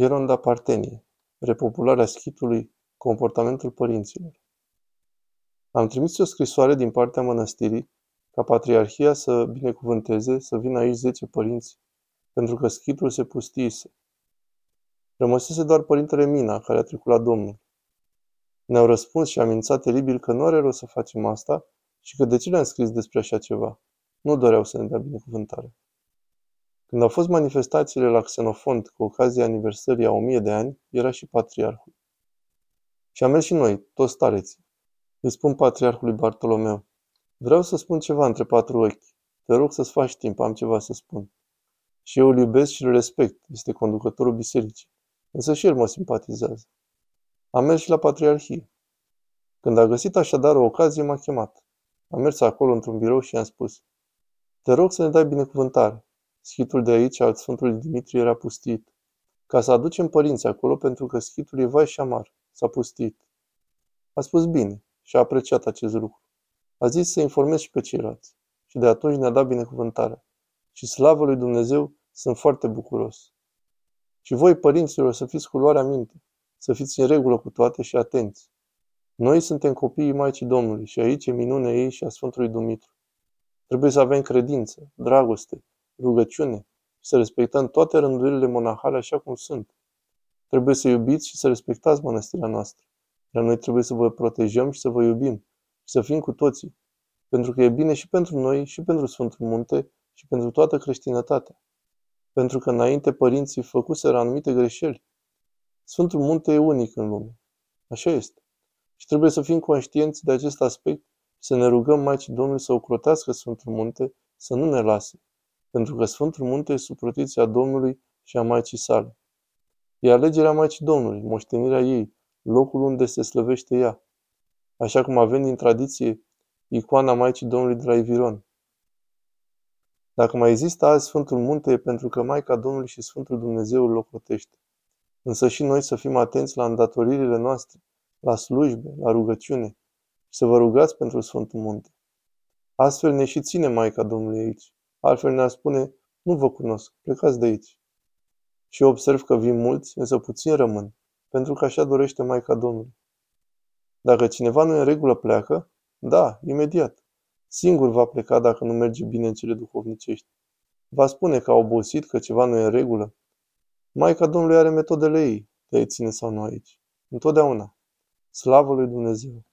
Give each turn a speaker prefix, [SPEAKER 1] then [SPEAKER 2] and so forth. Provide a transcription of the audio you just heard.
[SPEAKER 1] Ieronda Partenie, repopularea schitului, comportamentul părinților. Am trimis o scrisoare din partea mănăstirii ca patriarhia să binecuvânteze să vină aici zece părinți, pentru că schitul se pustiise. Rămăsese doar părintele Mina, care a trecut la Domnul. Ne-au răspuns și amenințat teribil că nu are rost să facem asta și că de ce le-am scris despre așa ceva. Nu doreau să ne dea binecuvântare. Când au fost manifestațiile la Xenofont cu ocazia aniversării a o mie de ani, era și patriarhul. Și am mers și noi, toți stareții. Îi spun patriarhului Bartolomeu, vreau să spun ceva între patru ochi. Te rog să-ți faci timp, am ceva să spun. Și eu îl iubesc și îl respect, este conducătorul bisericii. Însă și el mă simpatizează. Am mers și la patriarhie. Când a găsit așadar o ocazie, m-a chemat. Am mers acolo într-un birou și i-am spus, te rog să ne dai binecuvântare. Schitul de aici al Sfântului Dimitrie era pustit. Ca să aducem părinții acolo pentru că schitul e vai și amar. S-a pustit. A spus bine și a apreciat acest lucru. A zis să informez și pe ceilalți. Și de atunci ne-a dat binecuvântarea. Și slavă lui Dumnezeu, sunt foarte bucuros. Și voi, părinților, să fiți cu luarea minte, să fiți în regulă cu toate și atenți. Noi suntem copiii Maicii Domnului și aici e minunea ei și a Sfântului Dumitru. Trebuie să avem credință, dragoste, rugăciune și să respectăm toate rândurile monahale așa cum sunt. Trebuie să iubiți și să respectați mănăstirea noastră. Iar noi trebuie să vă protejăm și să vă iubim și să fim cu toții. Pentru că e bine și pentru noi și pentru Sfântul Munte și pentru toată creștinătatea. Pentru că înainte părinții făcuseră anumite greșeli. Sfântul Munte e unic în lume. Așa este. Și trebuie să fim conștienți de acest aspect și să ne rugăm Maicii Domnului să ocrotească Sfântul Munte, să nu ne lase, pentru că Sfântul Munte e sub protecția Domnului și a Maicii sale. E alegerea Maicii Domnului, moștenirea ei, locul unde se slăvește ea. Așa cum avem din tradiție icoana Maicii Domnului de la Iviron. Dacă mai există azi Sfântul Munte, e pentru că Maica Domnului și Sfântul Dumnezeu îl locotește. Însă și noi să fim atenți la îndatoririle noastre, la slujbe, la rugăciune și să vă rugați pentru Sfântul Munte. Astfel ne și ține Maica Domnului aici. Altfel ne-ar spune, nu vă cunosc, plecați de aici. Și observ că vin mulți, însă puțin rămân, pentru că așa dorește Maica Domnului. Dacă cineva nu e în regulă, pleacă? Da, imediat. Singur va pleca dacă nu merge bine în cele duhovnicești. Va spune că a obosit, că ceva nu e în regulă. Maica Domnului are metodele ei, de a ține sau nu aici. Întotdeauna. Slavă lui Dumnezeu!